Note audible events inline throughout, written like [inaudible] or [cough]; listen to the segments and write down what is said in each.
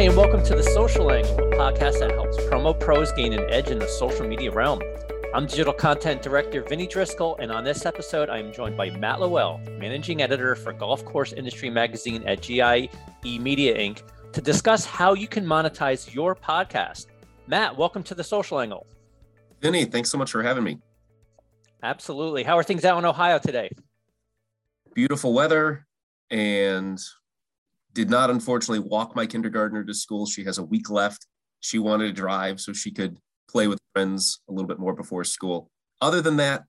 Hi, and welcome to the Social Angle, a podcast that helps promo pros gain an edge in the social media realm. I'm digital content director Vinny Driscoll, and on this episode, I am joined by Matt Lowell, managing editor for Golf Course Industry Magazine at GIE Media Inc., to discuss how you can monetize your podcast. Matt, welcome to the Social Angle. Vinny, thanks so much for having me. Absolutely. How are things out in Ohio today? Beautiful weather, and did not unfortunately walk my kindergartner to school. She has a week left. She wanted to drive so she could play with friends a little bit more before school. Other than that,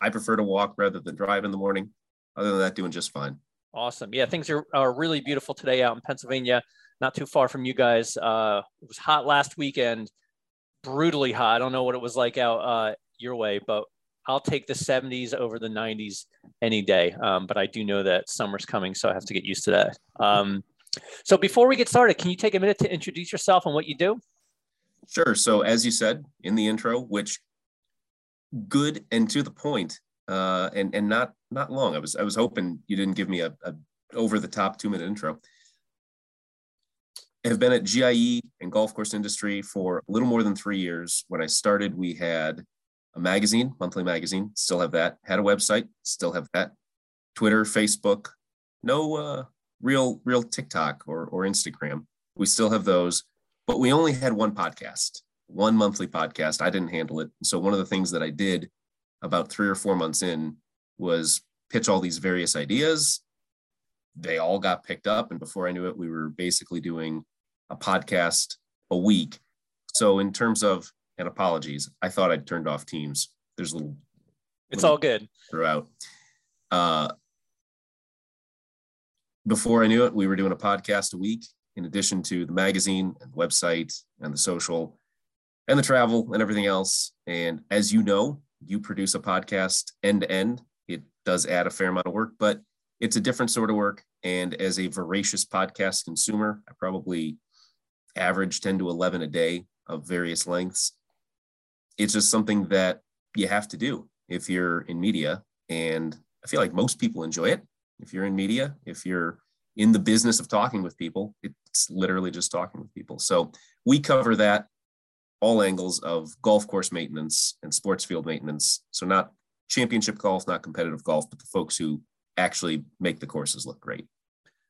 I prefer to walk rather than drive in the morning. Other than that, doing just fine. Awesome. Yeah, things are, are really beautiful today out in Pennsylvania, not too far from you guys. Uh, it was hot last weekend, brutally hot. I don't know what it was like out uh, your way, but I'll take the 70s over the 90s any day. Um, but I do know that summer's coming, so I have to get used to that. Um, so before we get started, can you take a minute to introduce yourself and what you do? Sure. So as you said in the intro, which good and to the point, uh, and and not not long. I was I was hoping you didn't give me a, a over the top two minute intro. I have been at GIE and golf course industry for a little more than three years. When I started, we had a magazine, monthly magazine, still have that. Had a website, still have that. Twitter, Facebook, no uh, real real TikTok or or Instagram. We still have those, but we only had one podcast, one monthly podcast. I didn't handle it. So one of the things that I did about three or four months in was pitch all these various ideas. They all got picked up, and before I knew it, we were basically doing a podcast a week. So in terms of and apologies. I thought I'd turned off Teams. There's a little. It's little all good throughout. Uh, before I knew it, we were doing a podcast a week, in addition to the magazine and the website and the social, and the travel and everything else. And as you know, you produce a podcast end to end. It does add a fair amount of work, but it's a different sort of work. And as a voracious podcast consumer, I probably average 10 to 11 a day of various lengths it's just something that you have to do if you're in media. And I feel like most people enjoy it. If you're in media, if you're in the business of talking with people, it's literally just talking with people. So we cover that all angles of golf course maintenance and sports field maintenance. So not championship golf, not competitive golf, but the folks who actually make the courses look great.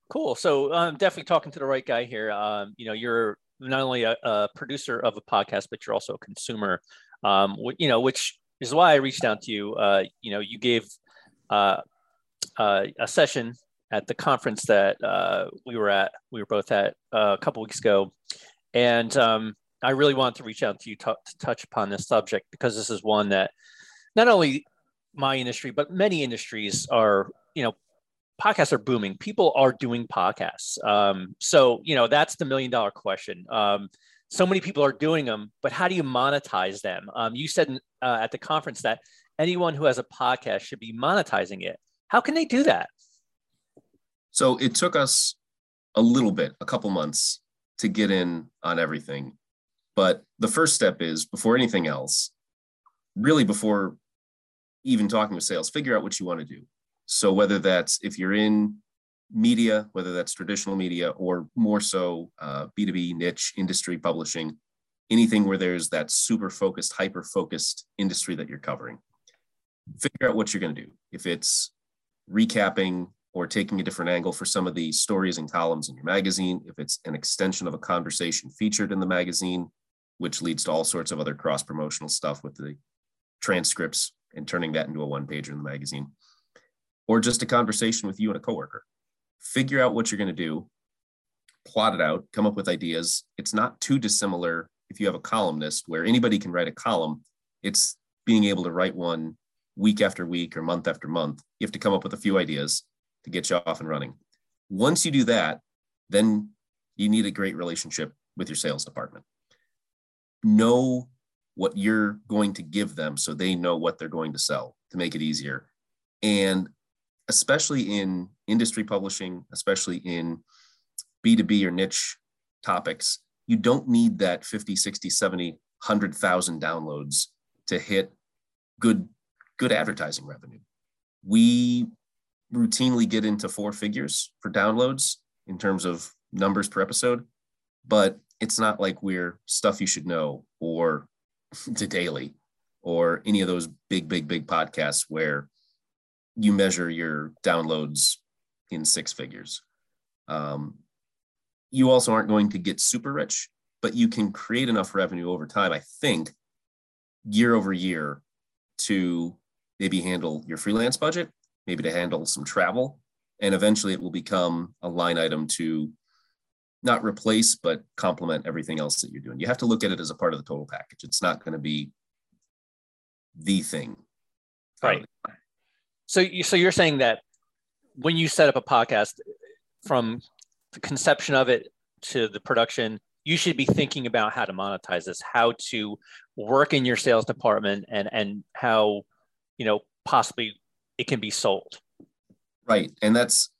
Cool. So I'm um, definitely talking to the right guy here. Um, you know, you're not only a, a, producer of a podcast, but you're also a consumer um, you know, which is why I reached out to you. Uh, you know, you gave uh, uh, a session at the conference that uh, we were at, we were both at uh, a couple weeks ago, and um, I really wanted to reach out to you to, to touch upon this subject because this is one that not only my industry but many industries are, you know, podcasts are booming. People are doing podcasts. Um, so, you know, that's the million dollar question. Um, so many people are doing them, but how do you monetize them? Um, you said uh, at the conference that anyone who has a podcast should be monetizing it. How can they do that? So it took us a little bit, a couple months to get in on everything. But the first step is before anything else, really before even talking with sales, figure out what you want to do. So whether that's if you're in media, whether that's traditional media or more so uh, B2B niche industry publishing, anything where there's that super focused, hyper focused industry that you're covering. Figure out what you're going to do. If it's recapping or taking a different angle for some of the stories and columns in your magazine, if it's an extension of a conversation featured in the magazine, which leads to all sorts of other cross promotional stuff with the transcripts and turning that into a one pager in the magazine, or just a conversation with you and a coworker figure out what you're going to do, plot it out, come up with ideas. It's not too dissimilar if you have a columnist where anybody can write a column. It's being able to write one week after week or month after month. You have to come up with a few ideas to get you off and running. Once you do that, then you need a great relationship with your sales department. Know what you're going to give them so they know what they're going to sell to make it easier. And especially in industry publishing, especially in B2B or niche topics, you don't need that 50, 60, 70, 100,000 downloads to hit good good advertising revenue. We routinely get into four figures for downloads in terms of numbers per episode. but it's not like we're stuff you should know or [laughs] the daily or any of those big, big, big podcasts where you measure your downloads in six figures. Um, you also aren't going to get super rich, but you can create enough revenue over time, I think, year over year to maybe handle your freelance budget, maybe to handle some travel, and eventually it will become a line item to not replace but complement everything else that you're doing. You have to look at it as a part of the total package. It's not going to be the thing. Right. So you so you're saying that when you set up a podcast from the conception of it to the production, you should be thinking about how to monetize this, how to work in your sales department and and how you know possibly it can be sold. Right. And that's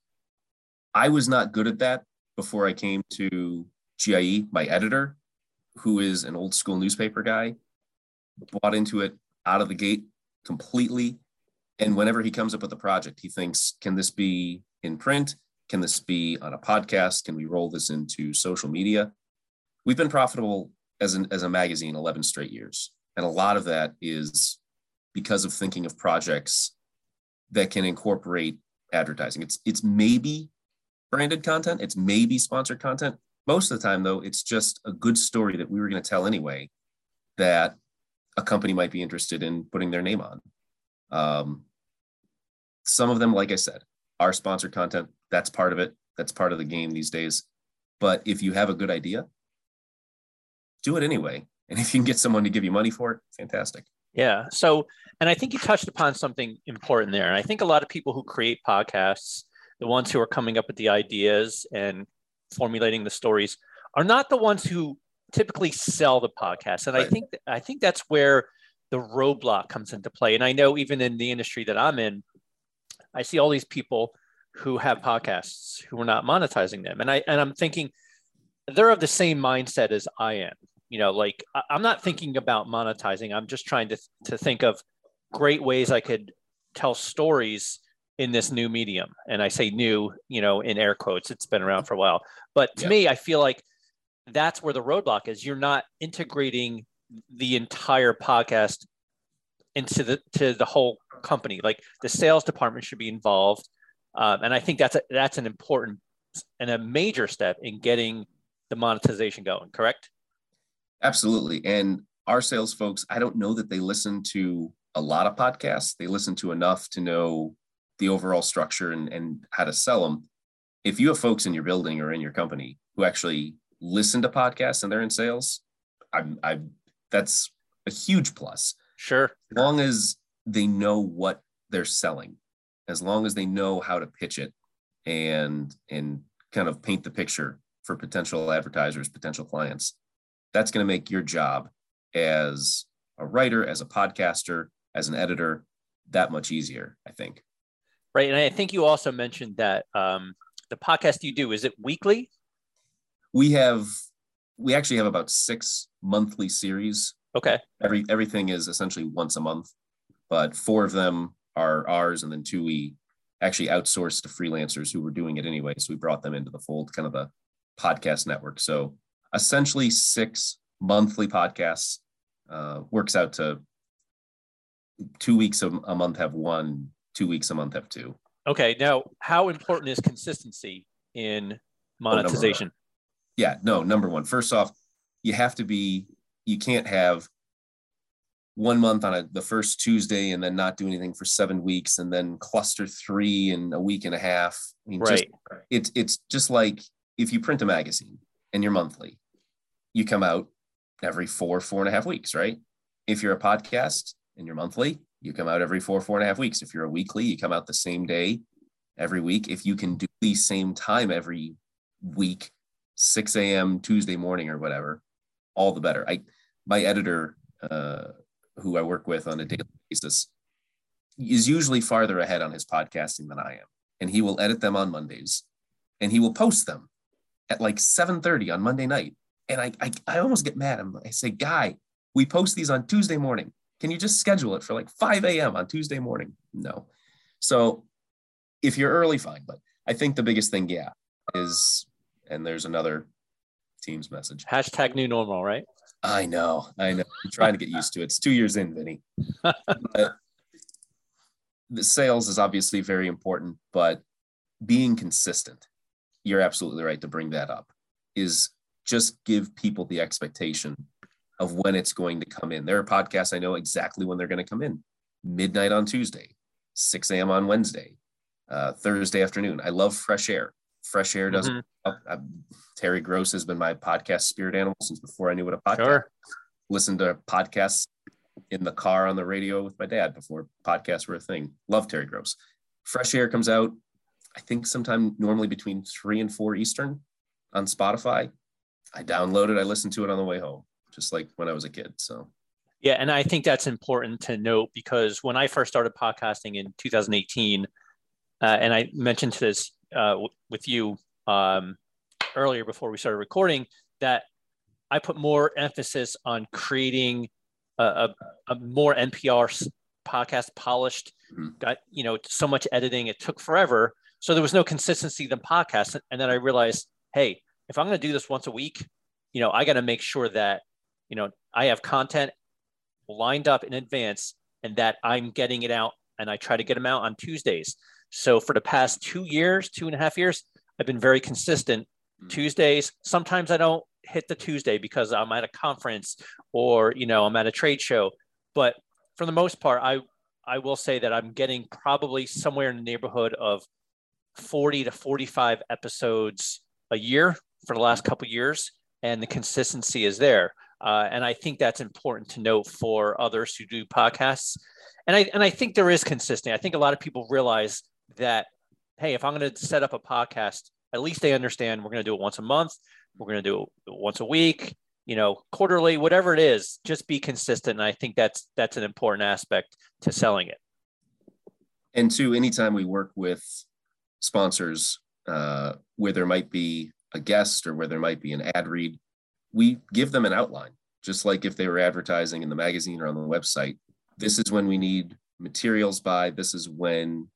I was not good at that before I came to GIE, my editor, who is an old school newspaper guy, bought into it out of the gate completely. And whenever he comes up with a project, he thinks, can this be in print? Can this be on a podcast? Can we roll this into social media? We've been profitable as, an, as a magazine 11 straight years. And a lot of that is because of thinking of projects that can incorporate advertising. It's, it's maybe branded content, it's maybe sponsored content. Most of the time, though, it's just a good story that we were going to tell anyway that a company might be interested in putting their name on. Um, some of them, like I said, are sponsored content. That's part of it. That's part of the game these days. But if you have a good idea, do it anyway. [laughs] And if you can get someone to give you money for it, fantastic. Yeah. So, and I think you touched upon something important there. And I think a lot of people who create podcasts, the ones who are coming up with the ideas and formulating the stories, are not the ones who typically sell the podcast. And right. I think I think that's where the roadblock comes into play. And I know even in the industry that I'm in, I see all these people who have podcasts who are not monetizing them. And I and I'm thinking they're of the same mindset as I am. You know, like I'm not thinking about monetizing. I'm just trying to to think of great ways I could tell stories in this new medium. And I say new, you know, in air quotes. It's been around for a while. But to yeah. me, I feel like that's where the roadblock is. You're not integrating the entire podcast into the to the whole company. Like the sales department should be involved, um, and I think that's a, that's an important and a major step in getting the monetization going. Correct? Absolutely. And our sales folks, I don't know that they listen to a lot of podcasts. They listen to enough to know the overall structure and, and how to sell them. If you have folks in your building or in your company who actually listen to podcasts and they're in sales, I'm, I that's a huge plus. Sure. As long as they know what they're selling, as long as they know how to pitch it and and kind of paint the picture for potential advertisers, potential clients, that's going to make your job as a writer, as a podcaster, as an editor, that much easier, I think. Right. And I think you also mentioned that um, the podcast you do, is it weekly? we have we actually have about six monthly series. Okay. Every everything is essentially once a month, but four of them are ours, and then two we actually outsourced to freelancers who were doing it anyway. So we brought them into the fold, kind of the podcast network. So essentially six monthly podcasts uh, works out to two weeks a, a month have one, two weeks a month have two. Okay. Now, how important is consistency in monetization? Yeah, no, number one. First off, you have to be, you can't have one month on a, the first Tuesday and then not do anything for seven weeks and then cluster three in a week and a half. I mean, right. Just, it's, it's just like if you print a magazine and you're monthly, you come out every four, four and a half weeks, right? If you're a podcast and you're monthly, you come out every four, four and a half weeks. If you're a weekly, you come out the same day every week. If you can do the same time every week, 6 a.m. Tuesday morning or whatever, all the better. I my editor, uh, who I work with on a daily basis, is usually farther ahead on his podcasting than I am, and he will edit them on Mondays, and he will post them at like 7:30 on Monday night. And I, I, I almost get mad. I'm, I say, guy, we post these on Tuesday morning. Can you just schedule it for like 5 a.m. on Tuesday morning? No. So if you're early, fine. But I think the biggest thing, yeah, is and there's another Teams message. Hashtag new normal, right? I know, I know. I'm trying to get used to it. It's two years in, Vinny. [laughs] the sales is obviously very important, but being consistent, you're absolutely right to bring that up, is just give people the expectation of when it's going to come in. There are podcasts I know exactly when they're going to come in midnight on Tuesday, 6 a.m. on Wednesday, uh, Thursday afternoon. I love fresh air. Fresh air doesn't. Mm-hmm. Terry Gross has been my podcast spirit animal since before I knew what a podcast. Sure. Listen to podcasts in the car on the radio with my dad before podcasts were a thing. Love Terry Gross. Fresh Air comes out, I think sometime normally between three and four Eastern on Spotify. I download it, I listen to it on the way home, just like when I was a kid. So yeah, and I think that's important to note because when I first started podcasting in 2018, uh, and I mentioned this uh, with you um, earlier before we started recording, that I put more emphasis on creating a, a, a more NPR podcast polished. Mm-hmm. Got you know so much editing; it took forever. So there was no consistency than podcast. And then I realized, hey, if I'm going to do this once a week, you know, I got to make sure that you know I have content lined up in advance and that I'm getting it out and I try to get them out on Tuesdays. So for the past two years, two and a half years, I've been very consistent. Mm-hmm. Tuesdays, sometimes I don't hit the Tuesday because I'm at a conference or you know I'm at a trade show. But for the most part, I I will say that I'm getting probably somewhere in the neighborhood of 40 to 45 episodes a year for the last couple years, and the consistency is there. Uh, and I think that's important to note for others who do podcasts. And I and I think there is consistency. I think a lot of people realize that hey, if I'm going to set up a podcast, at least they understand we're going to do it once a month. We're going to do it once a week, you know, quarterly, whatever it is, just be consistent. And I think that's that's an important aspect to selling it. And two, anytime we work with sponsors uh, where there might be a guest or where there might be an ad read, we give them an outline, just like if they were advertising in the magazine or on the website. This is when we need materials by, this is when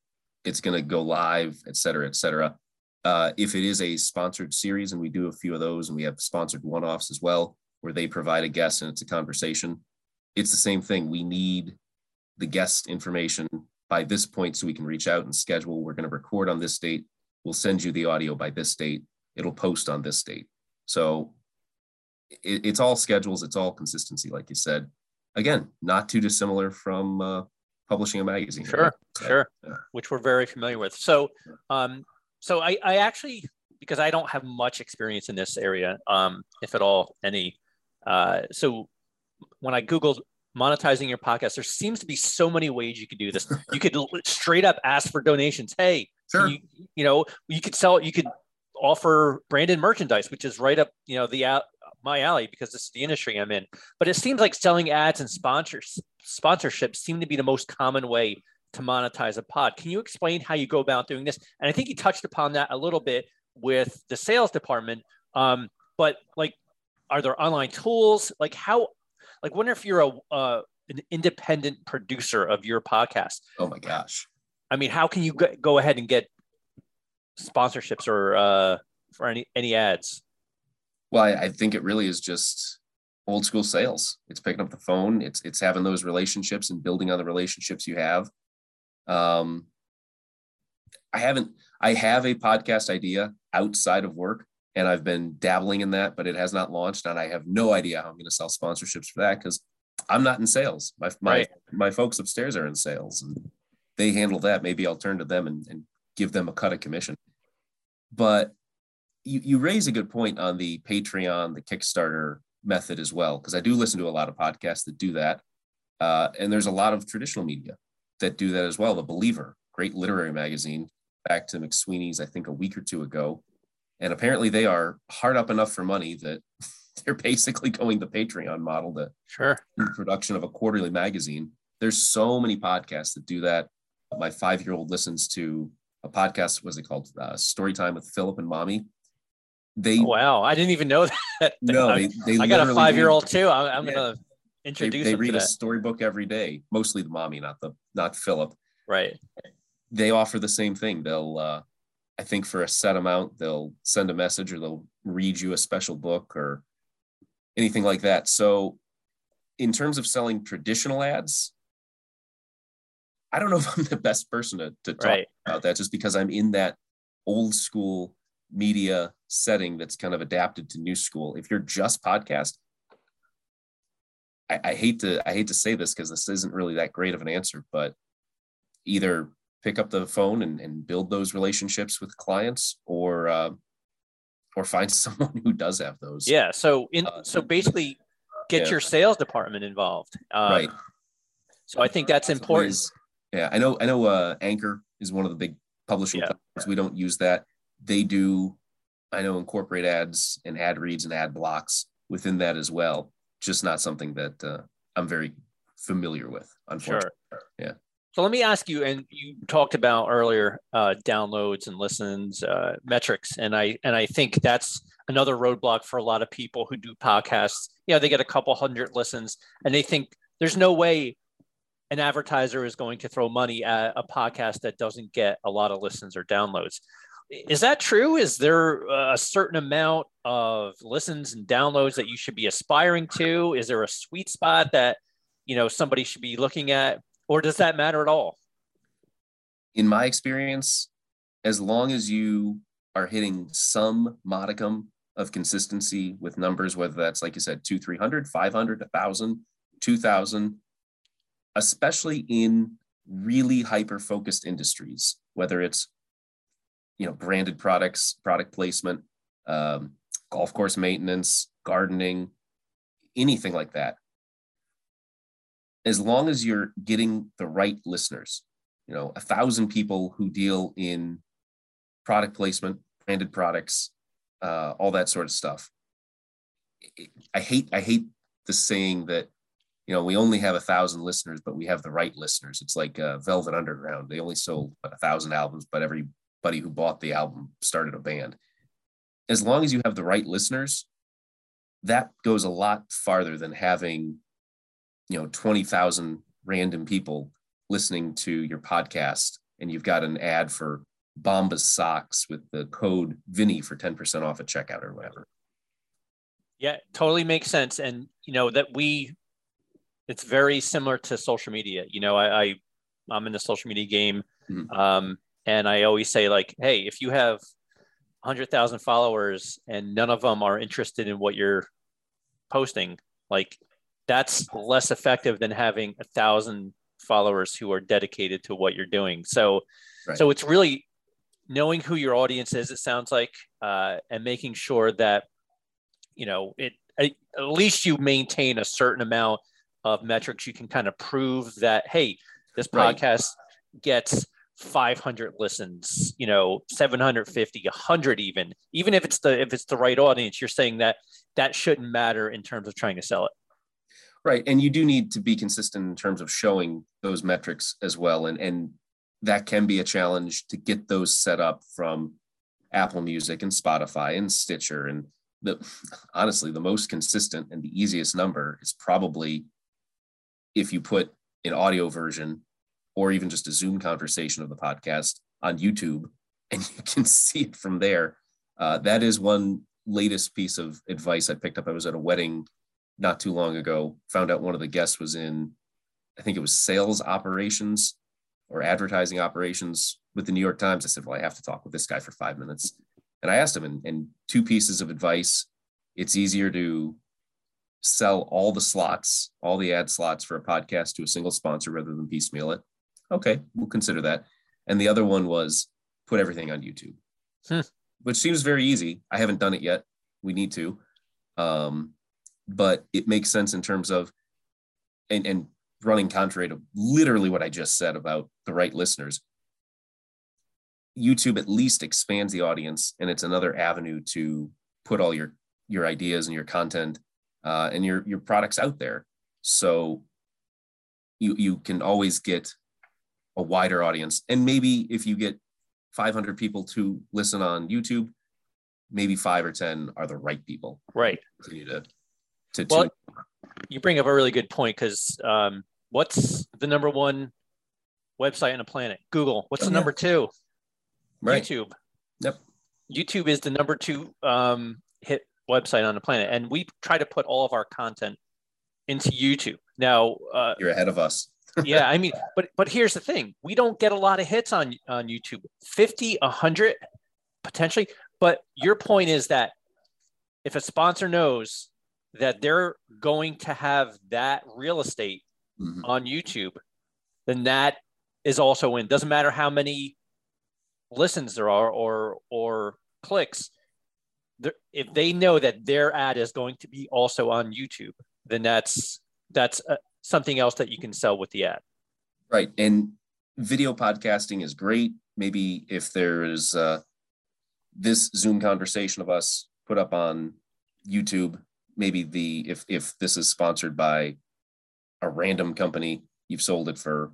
it's going to go live, et cetera, et cetera. Uh, if it is a sponsored series, and we do a few of those, and we have sponsored one offs as well, where they provide a guest and it's a conversation, it's the same thing. We need the guest information by this point so we can reach out and schedule. We're going to record on this date. We'll send you the audio by this date. It'll post on this date. So it, it's all schedules, it's all consistency, like you said. Again, not too dissimilar from uh, publishing a magazine. Sure, right? so, sure, yeah. which we're very familiar with. So, um, so I, I actually because I don't have much experience in this area, um, if at all any. Uh, so when I googled monetizing your podcast, there seems to be so many ways you could do this. [laughs] You could straight up ask for donations. Hey, sure. you, you know, you could sell. You could offer branded merchandise, which is right up you know the uh, my alley because this is the industry I'm in. But it seems like selling ads and sponsors sponsorships seem to be the most common way to monetize a pod. Can you explain how you go about doing this? And I think you touched upon that a little bit with the sales department. Um, but like, are there online tools? Like how, like wonder if you're a, uh, an independent producer of your podcast. Oh my gosh. I mean, how can you go ahead and get sponsorships or uh, for any, any ads? Well, I, I think it really is just old school sales. It's picking up the phone. It's it's having those relationships and building on the relationships you have. Um, I haven't. I have a podcast idea outside of work, and I've been dabbling in that, but it has not launched, and I have no idea how I'm going to sell sponsorships for that because I'm not in sales. My my right. my folks upstairs are in sales, and they handle that. Maybe I'll turn to them and, and give them a cut of commission. But you, you raise a good point on the Patreon, the Kickstarter method as well, because I do listen to a lot of podcasts that do that. Uh, and there's a lot of traditional media that do that as well. The Believer, great literary magazine, back to McSweeney's, I think a week or two ago. And apparently they are hard up enough for money that [laughs] they're basically going the Patreon model to sure production of a quarterly magazine. There's so many podcasts that do that. My five year old listens to a podcast, was it called? Uh, Storytime with Philip and Mommy. They oh, wow, I didn't even know [laughs] that. No, they, they I got a five year old too. I'm, I'm yeah. gonna introduce. They, they read a storybook every day, mostly the mommy, not the not Philip. Right. They offer the same thing. They'll uh, I think for a set amount, they'll send a message or they'll read you a special book or anything like that. So, in terms of selling traditional ads, I don't know if I'm the best person to, to talk right. about that just because I'm in that old school media setting that's kind of adapted to new school. If you're just podcast, I, I hate to I hate to say this because this isn't really that great of an answer, but either pick up the phone and, and build those relationships with clients or uh, or find [laughs] someone who does have those. Yeah. So in uh, so basically get yeah. your sales department involved. Um, right. So I think that's important. yeah, I know. I know. Uh, Anchor is one of the big publishing yeah. platforms. We don't use that. They do. I know incorporate ads and ad reads and ad blocks within that as well. Just not something that uh, I'm very familiar with. Unfortunately. Sure. Yeah. So let me ask you, and you talked about earlier uh, downloads and listens, uh, metrics, and I and I think that's another roadblock for a lot of people who do podcasts. You know, they get a couple hundred listens, and they think there's no way an advertiser is going to throw money at a podcast that doesn't get a lot of listens or downloads. Is that true? Is there uh, a certain amount of listens and downloads that you should be aspiring to? Is there a sweet spot that you know somebody should be looking at? or does that matter at all? In my experience, as long as you are hitting some modicum of consistency with numbers, whether that's like you said, two, 300, 500, 1,000, 2,000, especially in really hyper focused industries, whether it's you know branded products, product placement, um, golf course maintenance, gardening, anything like that as long as you're getting the right listeners, you know, a thousand people who deal in product placement, branded products, uh, all that sort of stuff. I hate I hate the saying that you know we only have a thousand listeners, but we have the right listeners. It's like uh, Velvet Underground; they only sold a thousand albums, but everybody who bought the album started a band. As long as you have the right listeners, that goes a lot farther than having you know 20,000 random people listening to your podcast and you've got an ad for Bombas socks with the code Vinny for 10% off at checkout or whatever. Yeah, totally makes sense. And you know that we it's very similar to social media. You know, I, I am in the social media game. Mm-hmm. Um, and I always say like, hey, if you have 100,000 followers and none of them are interested in what you're posting, like that's less effective than having a thousand followers who are dedicated to what you're doing. So, right. so it's really knowing who your audience is. It sounds like, uh, and making sure that you know it. At least you maintain a certain amount of metrics. You can kind of prove that hey, this podcast right. gets 500 listens you know 750 100 even even if it's the if it's the right audience you're saying that that shouldn't matter in terms of trying to sell it Right. And you do need to be consistent in terms of showing those metrics as well. And, and that can be a challenge to get those set up from Apple Music and Spotify and Stitcher. And the honestly, the most consistent and the easiest number is probably if you put an audio version or even just a Zoom conversation of the podcast on YouTube and [laughs] you can see it from there. Uh, that is one latest piece of advice I picked up. I was at a wedding not too long ago, found out one of the guests was in, I think it was sales operations or advertising operations with the New York Times. I said, Well, I have to talk with this guy for five minutes. And I asked him, and, and two pieces of advice. It's easier to sell all the slots, all the ad slots for a podcast to a single sponsor rather than piecemeal it. Okay, we'll consider that. And the other one was put everything on YouTube, hmm. which seems very easy. I haven't done it yet. We need to. Um, but it makes sense in terms of and, and running contrary to literally what I just said about the right listeners. YouTube at least expands the audience, and it's another avenue to put all your your ideas and your content uh, and your your products out there. So you you can always get a wider audience, and maybe if you get 500 people to listen on YouTube, maybe five or 10 are the right people. Right. Continue to to, well, you bring up a really good point because um, what's the number one website on the planet? Google. What's the oh, number two? Right. YouTube. Yep. YouTube is the number two um, hit website on the planet, and we try to put all of our content into YouTube. Now, uh, you're ahead of us. Yeah, I mean, but but here's the thing: we don't get a lot of hits on on YouTube. 50, 100, potentially. But your point is that if a sponsor knows that they're going to have that real estate mm-hmm. on YouTube, then that is also in. Doesn't matter how many listens there are or or clicks. If they know that their ad is going to be also on YouTube, then that's that's uh, something else that you can sell with the ad. Right, and video podcasting is great. Maybe if there is uh, this Zoom conversation of us put up on YouTube, maybe the if if this is sponsored by a random company, you've sold it for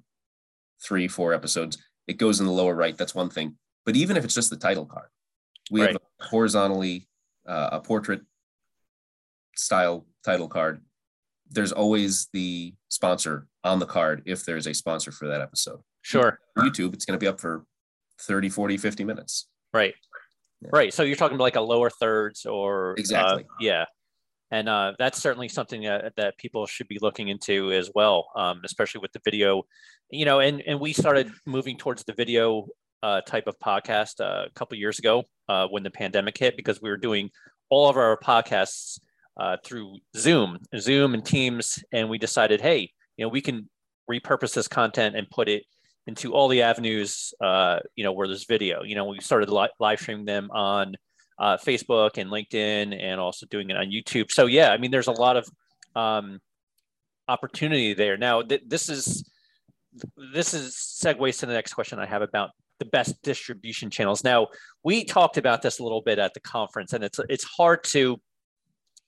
three, four episodes, it goes in the lower right. That's one thing. But even if it's just the title card, we right. have a horizontally uh, a portrait style title card. There's always the sponsor on the card if there's a sponsor for that episode. Sure. YouTube, it's going to be up for 30, 40, 50 minutes. Right. Yeah. Right. So you're talking about like a lower thirds or uh, exactly. Uh, yeah. And uh, that's certainly something that, that people should be looking into as well, um, especially with the video, you know, and, and we started moving towards the video uh, type of podcast uh, a couple years ago uh, when the pandemic hit, because we were doing all of our podcasts uh, through Zoom, Zoom and Teams. And we decided, hey, you know, we can repurpose this content and put it into all the avenues, uh, you know, where there's video. You know, we started li- live streaming them on uh, Facebook and LinkedIn, and also doing it on YouTube. So yeah, I mean, there's a lot of um, opportunity there. Now, th- this is this is segues to the next question I have about the best distribution channels. Now, we talked about this a little bit at the conference, and it's it's hard to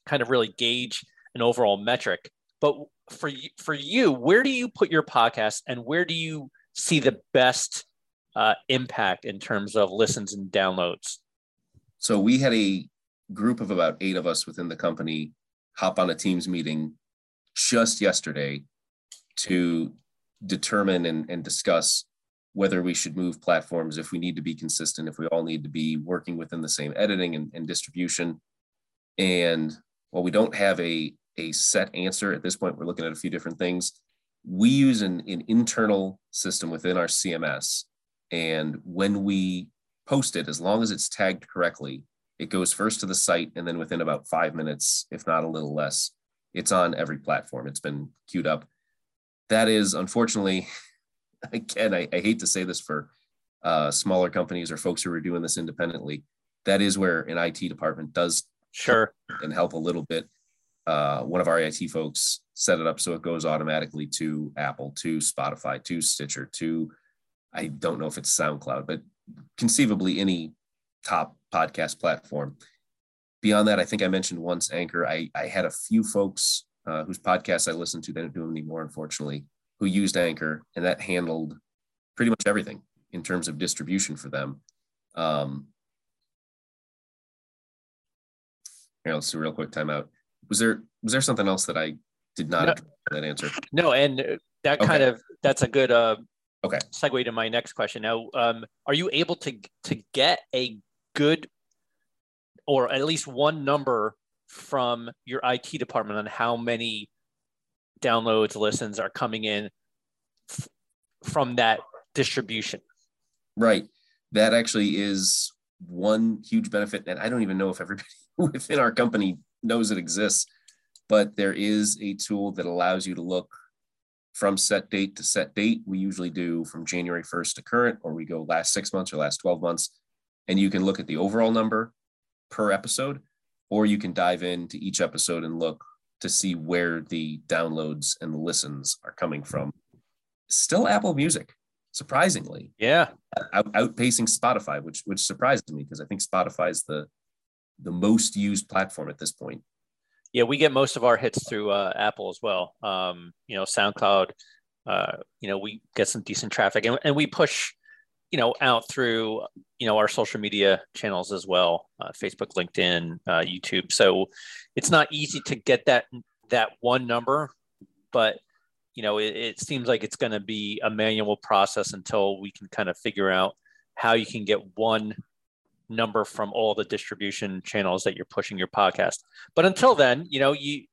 kind of really gauge an overall metric. But for you, for you, where do you put your podcast, and where do you see the best uh, impact in terms of listens and downloads? So we had a group of about eight of us within the company hop on a Teams meeting just yesterday to determine and, and discuss whether we should move platforms, if we need to be consistent, if we all need to be working within the same editing and, and distribution. And while we don't have a, a set answer at this point, we're looking at a few different things we use an, an internal system within our CMS. And when we post it, as long as it's tagged correctly, it goes first to the site. And then within about five minutes, if not a little less, it's on every platform. It's been queued up. That is unfortunately, [laughs] again, I, I hate to say this for uh, smaller companies or folks who are doing this independently. That is where an IT department does sure [laughs] and help a little bit. Uh, one of our IT folks set it up so it goes automatically to Apple, to Spotify, to Stitcher, to I don't know if it's SoundCloud, but conceivably any top podcast platform. Beyond that, I think I mentioned once Anchor. I, I had a few folks uh, whose podcasts I listened to, they don't do them anymore, unfortunately, who used Anchor, and that handled pretty much everything in terms of distribution for them. Um, here, let's do a real quick timeout. Was there was there something else that I did not no, that answer. No, and that kind okay. of that's a good uh, okay segue to my next question. Now, um, are you able to to get a good or at least one number from your IT department on how many downloads, listens are coming in f- from that distribution? Right. That actually is one huge benefit, and I don't even know if everybody within our company knows it exists but there is a tool that allows you to look from set date to set date. We usually do from January 1st to current, or we go last six months or last 12 months. And you can look at the overall number per episode, or you can dive into each episode and look to see where the downloads and the listens are coming from. Still Apple Music, surprisingly. Yeah. Out, outpacing Spotify, which which surprised me because I think Spotify is the the most used platform at this point yeah, we get most of our hits through uh, Apple as well. Um, you know, SoundCloud. Uh, you know, we get some decent traffic, and, and we push, you know, out through you know our social media channels as well, uh, Facebook, LinkedIn, uh, YouTube. So it's not easy to get that that one number, but you know, it, it seems like it's going to be a manual process until we can kind of figure out how you can get one number from all the distribution channels that you're pushing your podcast. But until then, you know, you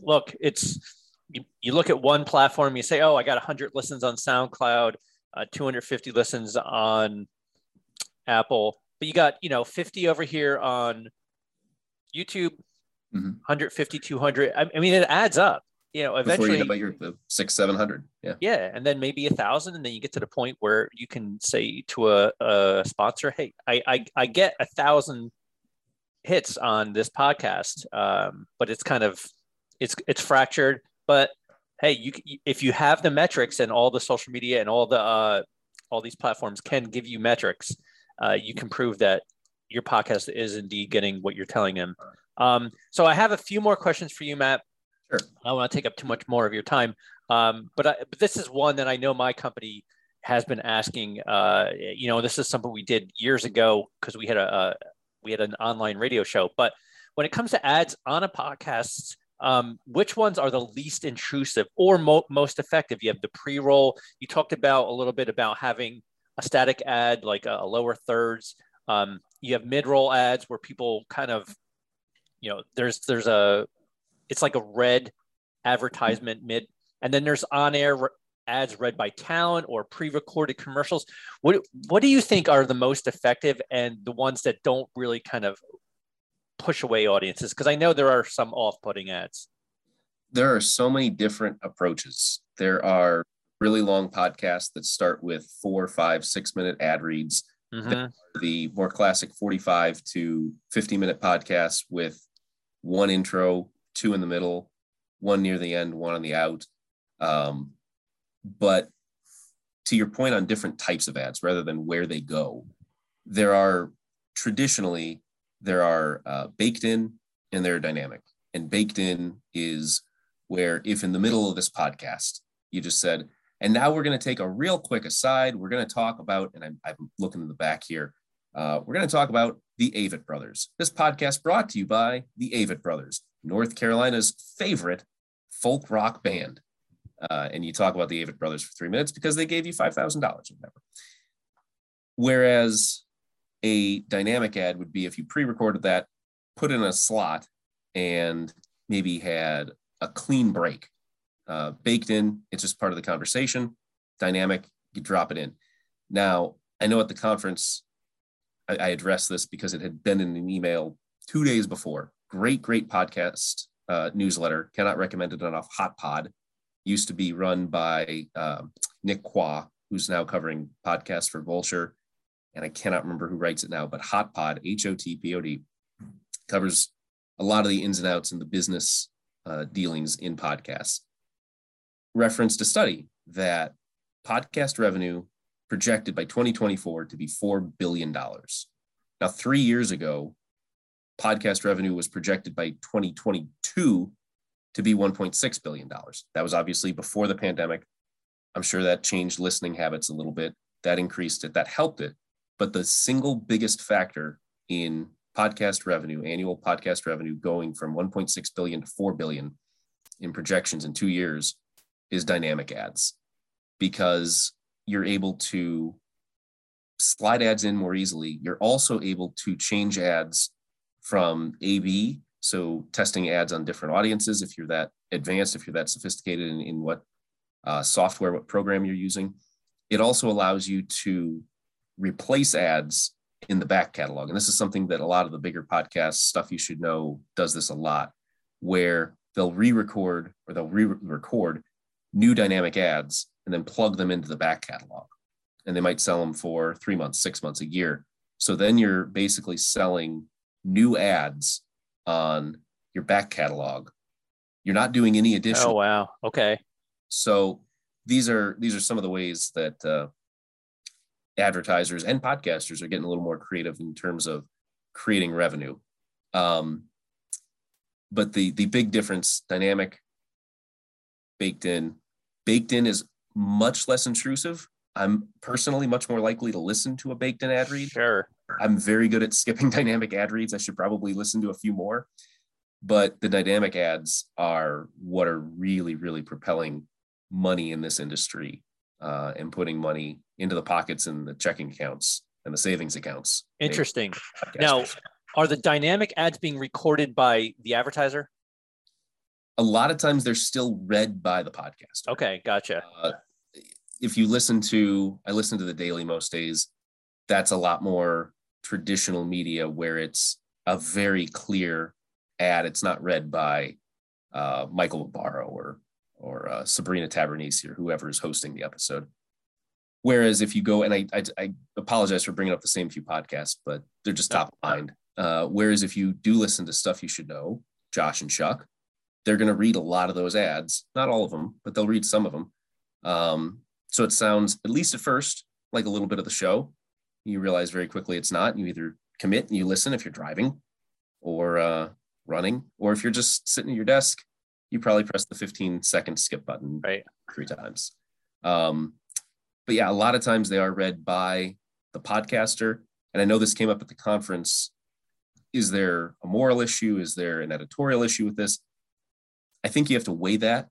look, it's you, you look at one platform, you say, oh, I got 100 listens on SoundCloud, uh, 250 listens on Apple, but you got, you know, 50 over here on YouTube, mm-hmm. 150, 200. I, I mean, it adds up you know, eventually Before you about your six, seven hundred. Yeah. Yeah. And then maybe a thousand. And then you get to the point where you can say to a, a sponsor, Hey, I, I, I get a thousand hits on this podcast. Um, but it's kind of, it's, it's fractured, but Hey, you, if you have the metrics and all the social media and all the, uh, all these platforms can give you metrics, uh, you can prove that your podcast is indeed getting what you're telling them. Um, so I have a few more questions for you, Matt. Sure. I don't want to take up too much more of your time, um, but, I, but this is one that I know my company has been asking. Uh, you know, this is something we did years ago because we had a, a, we had an online radio show. But when it comes to ads on a podcast, um, which ones are the least intrusive or mo- most effective? You have the pre-roll. You talked about a little bit about having a static ad, like a, a lower thirds. Um, you have mid-roll ads where people kind of, you know, there's there's a it's like a red advertisement mid, and then there's on-air ads read by talent or pre-recorded commercials. What what do you think are the most effective and the ones that don't really kind of push away audiences? Because I know there are some off-putting ads. There are so many different approaches. There are really long podcasts that start with four, five, six minute ad reads. Mm-hmm. The more classic 45 to 50 minute podcasts with one intro, two in the middle, one near the end, one on the out. Um, but to your point on different types of ads rather than where they go, there are traditionally there are uh, baked in and they're dynamic. And baked in is where if in the middle of this podcast you just said, and now we're going to take a real quick aside. We're going to talk about, and I'm, I'm looking in the back here. Uh, we're going to talk about the Avett Brothers. This podcast brought to you by the Avett Brothers. North Carolina's favorite folk rock band. Uh, and you talk about the Avett Brothers for three minutes because they gave you $5,000 or whatever. Whereas a dynamic ad would be if you pre recorded that, put in a slot, and maybe had a clean break uh, baked in. It's just part of the conversation. Dynamic, you drop it in. Now, I know at the conference, I, I addressed this because it had been in an email two days before great, great podcast uh, newsletter. Cannot recommend it enough. Hot Pod used to be run by uh, Nick Quah, who's now covering podcasts for Vulture. And I cannot remember who writes it now, but Hot Pod, H O T P O D, covers a lot of the ins and outs and the business uh, dealings in podcasts. Referenced a study that podcast revenue projected by 2024 to be $4 billion. Now, three years ago, podcast revenue was projected by 2022 to be $1.6 billion. That was obviously before the pandemic. I'm sure that changed listening habits a little bit. That increased it, that helped it. But the single biggest factor in podcast revenue, annual podcast revenue going from 1.6 billion to 4 billion in projections in two years is dynamic ads because you're able to slide ads in more easily. You're also able to change ads from AB, so testing ads on different audiences, if you're that advanced, if you're that sophisticated in, in what uh, software, what program you're using. It also allows you to replace ads in the back catalog. And this is something that a lot of the bigger podcasts, stuff you should know, does this a lot, where they'll re record or they'll re record new dynamic ads and then plug them into the back catalog. And they might sell them for three months, six months, a year. So then you're basically selling new ads on your back catalog. You're not doing any additional. Oh wow. Okay. So these are these are some of the ways that uh, advertisers and podcasters are getting a little more creative in terms of creating revenue. Um, but the the big difference, dynamic, baked in, baked in is much less intrusive. I'm personally much more likely to listen to a baked in ad read. Sure. I'm very good at skipping [laughs] dynamic ad reads. I should probably listen to a few more. But the dynamic ads are what are really, really propelling money in this industry uh, and putting money into the pockets and the checking accounts and the savings accounts. Interesting. Now, are the dynamic ads being recorded by the advertiser? A lot of times they're still read by the podcast. Okay, gotcha. Uh, if you listen to, I listen to the Daily most days. That's a lot more traditional media where it's a very clear ad. It's not read by uh, Michael Barbaro or or uh, Sabrina Tavernise or whoever is hosting the episode. Whereas if you go and I, I, I apologize for bringing up the same few podcasts, but they're just top of mind. Uh, whereas if you do listen to stuff you should know, Josh and Chuck, they're going to read a lot of those ads. Not all of them, but they'll read some of them. Um, so it sounds, at least at first, like a little bit of the show. You realize very quickly it's not. You either commit and you listen if you're driving, or uh, running, or if you're just sitting at your desk, you probably press the 15 second skip button right. three times. Um, but yeah, a lot of times they are read by the podcaster. And I know this came up at the conference. Is there a moral issue? Is there an editorial issue with this? I think you have to weigh that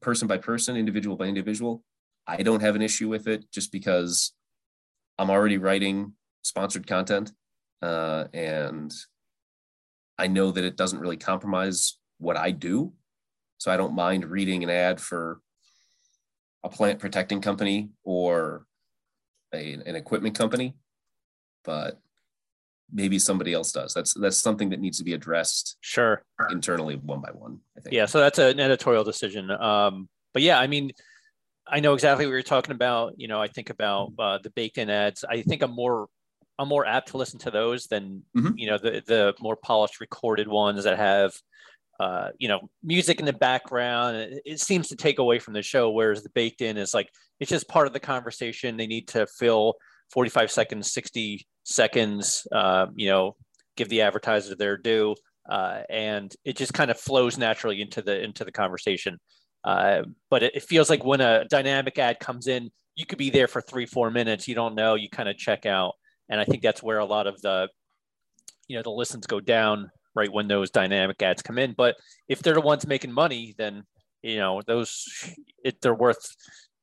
person by person, individual by individual. I don't have an issue with it just because I'm already writing sponsored content. Uh, and I know that it doesn't really compromise what I do. So I don't mind reading an ad for a plant protecting company or a, an equipment company, but maybe somebody else does. That's that's something that needs to be addressed. Sure. Internally, one by one. I think. Yeah. So that's an editorial decision. Um, but yeah, I mean, I know exactly what you're talking about. You know, I think about uh, the baked in ads. I think I'm more I'm more apt to listen to those than mm-hmm. you know the the more polished recorded ones that have uh, you know music in the background. It, it, seems to take away from the show, whereas the baked in is like it's just part of the conversation. They need to fill 45 seconds, 60 seconds. Uh, you know, give the advertiser their due, uh, and it just kind of flows naturally into the into the conversation. Uh, but it, it feels like when a dynamic ad comes in, you could be there for three, four minutes. You don't know. You kind of check out and I think that's where a lot of the you know the listens go down right when those dynamic ads come in. But if they're the ones making money, then you know those it, they're worth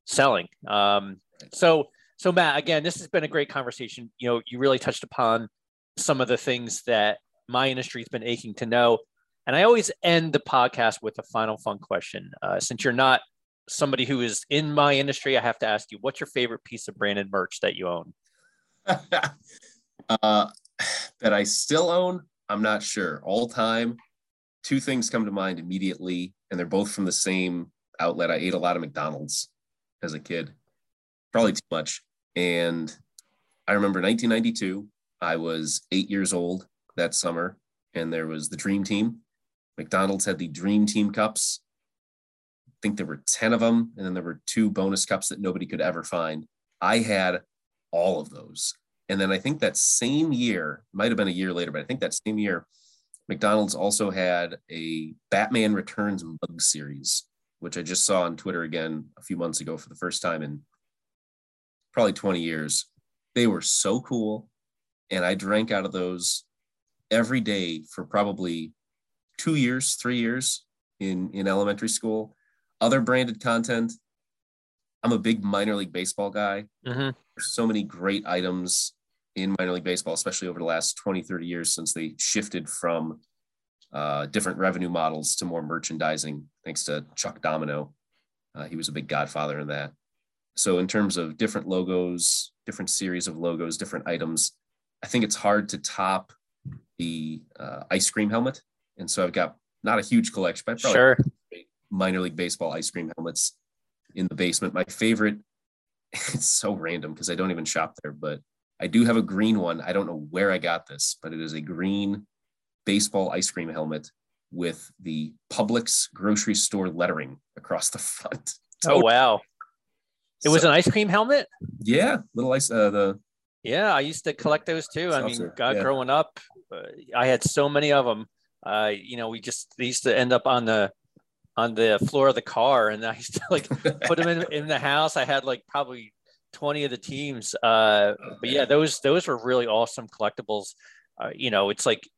selling. Um, so so Matt, again, this has been a great conversation. You know, you really touched upon some of the things that my industry has been aching to know. And I always end the podcast with a final fun question. Uh, since you're not somebody who is in my industry, I have to ask you, what's your favorite piece of branded merch that you own? [laughs] uh, that I still own, I'm not sure. All time, two things come to mind immediately, and they're both from the same outlet. I ate a lot of McDonald's as a kid, probably too much. And I remember 1992, I was eight years old that summer, and there was the Dream Team. McDonald's had the Dream Team cups. I think there were 10 of them, and then there were two bonus cups that nobody could ever find. I had all of those. And then I think that same year, might have been a year later, but I think that same year, McDonald's also had a Batman Returns mug series, which I just saw on Twitter again a few months ago for the first time in probably 20 years. They were so cool. And I drank out of those every day for probably two years, three years in, in elementary school. Other branded content, I'm a big minor league baseball guy. Mm-hmm. There's so many great items in minor league baseball, especially over the last 20, 30 years since they shifted from uh, different revenue models to more merchandising, thanks to Chuck Domino. Uh, he was a big godfather in that. So, in terms of different logos, different series of logos, different items, I think it's hard to top the uh, ice cream helmet. And so, I've got not a huge collection, but sure. minor league baseball ice cream helmets in the basement. My favorite, [laughs] it's so random because I don't even shop there, but I do have a green one. I don't know where I got this, but it is a green baseball ice cream helmet with the Publix grocery store lettering across the [laughs] front. Oh wow! It was an ice cream helmet. Yeah, little ice. Uh, the yeah, I used to collect those too. I mean, God, yeah. growing up, uh, I had so many of them. Uh, you know, we just they used to end up on the on the floor of the car, and I used to like [laughs] put them in in the house. I had like probably twenty of the teams. Uh, but yeah, those those were really awesome collectibles. Uh, you know, it's like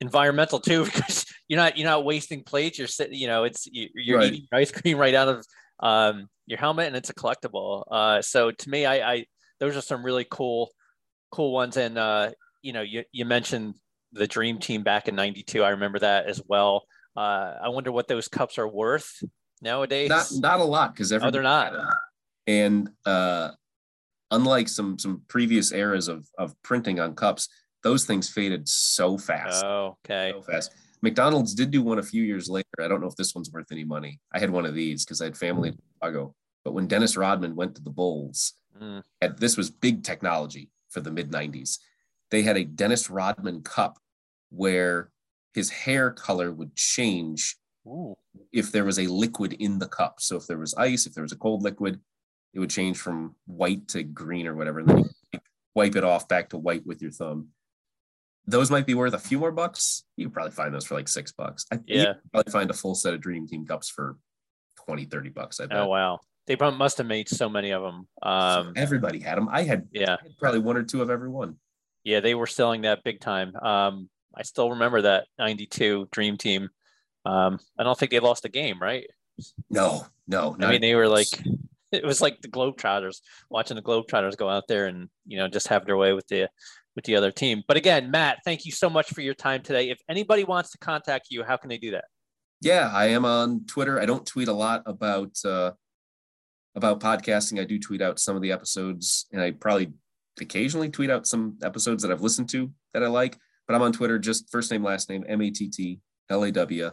environmental too [laughs] because you're not you're not wasting plates. You're sitting, you know, it's you're right. eating ice cream right out of um, your helmet, and it's a collectible. Uh, so to me, I, I those are some really cool cool ones. And uh, you know, you you mentioned the Dream Team back in '92. I remember that as well. Uh, I wonder what those cups are worth nowadays. Not not a lot because they're not. And uh, unlike some some previous eras of of printing on cups, those things faded so fast. Oh, okay. So fast. McDonald's did do one a few years later. I don't know if this one's worth any money. I had one of these because I had family in Chicago. But when Dennis Rodman went to the Bulls, mm. and this was big technology for the mid 90s, they had a Dennis Rodman cup where his hair color would change Ooh. if there was a liquid in the cup. So if there was ice, if there was a cold liquid, it would change from white to green or whatever. And then you wipe it off back to white with your thumb those might be worth a few more bucks. You probably find those for like six bucks. I yeah. probably find a full set of Dream Team cups for 20, 30 bucks. I bet. Oh, wow. They must have made so many of them. Um, Everybody had them. I had, yeah, had probably one or two of every one. Yeah, they were selling that big time. Um, I still remember that 92 Dream Team. Um, I don't think they lost a game, right? No, no. I mean, they were like, [laughs] it was like the Globetrotters watching the Globetrotters go out there and, you know, just have their way with the with the other team. But again, Matt, thank you so much for your time today. If anybody wants to contact you, how can they do that? Yeah, I am on Twitter. I don't tweet a lot about uh, about podcasting. I do tweet out some of the episodes, and I probably occasionally tweet out some episodes that I've listened to that I like. But I'm on Twitter, just first name, last name, M A T T L A W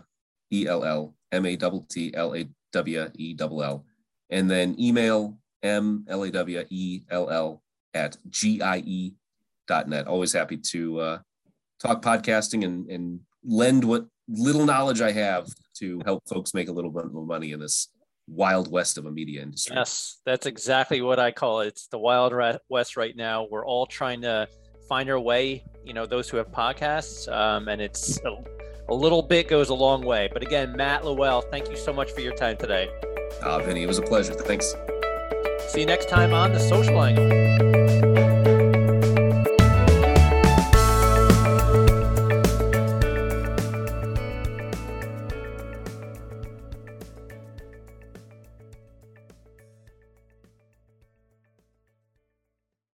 E L L M A T T L A W E L L, and then email M L A W E L L at G I E dot net. Always happy to uh, talk podcasting and, and lend what little knowledge I have to help folks make a little bit more money in this wild west of a media industry. Yes, that's exactly what I call it. It's the wild west right now. We're all trying to find our way, you know, those who have podcasts, um, and it's a, a, little bit goes a long way. But again, Matt Lawell, thank you so much for your time today. Ah, Vinny, it was a pleasure. Thanks. See you next time on The Social Angle.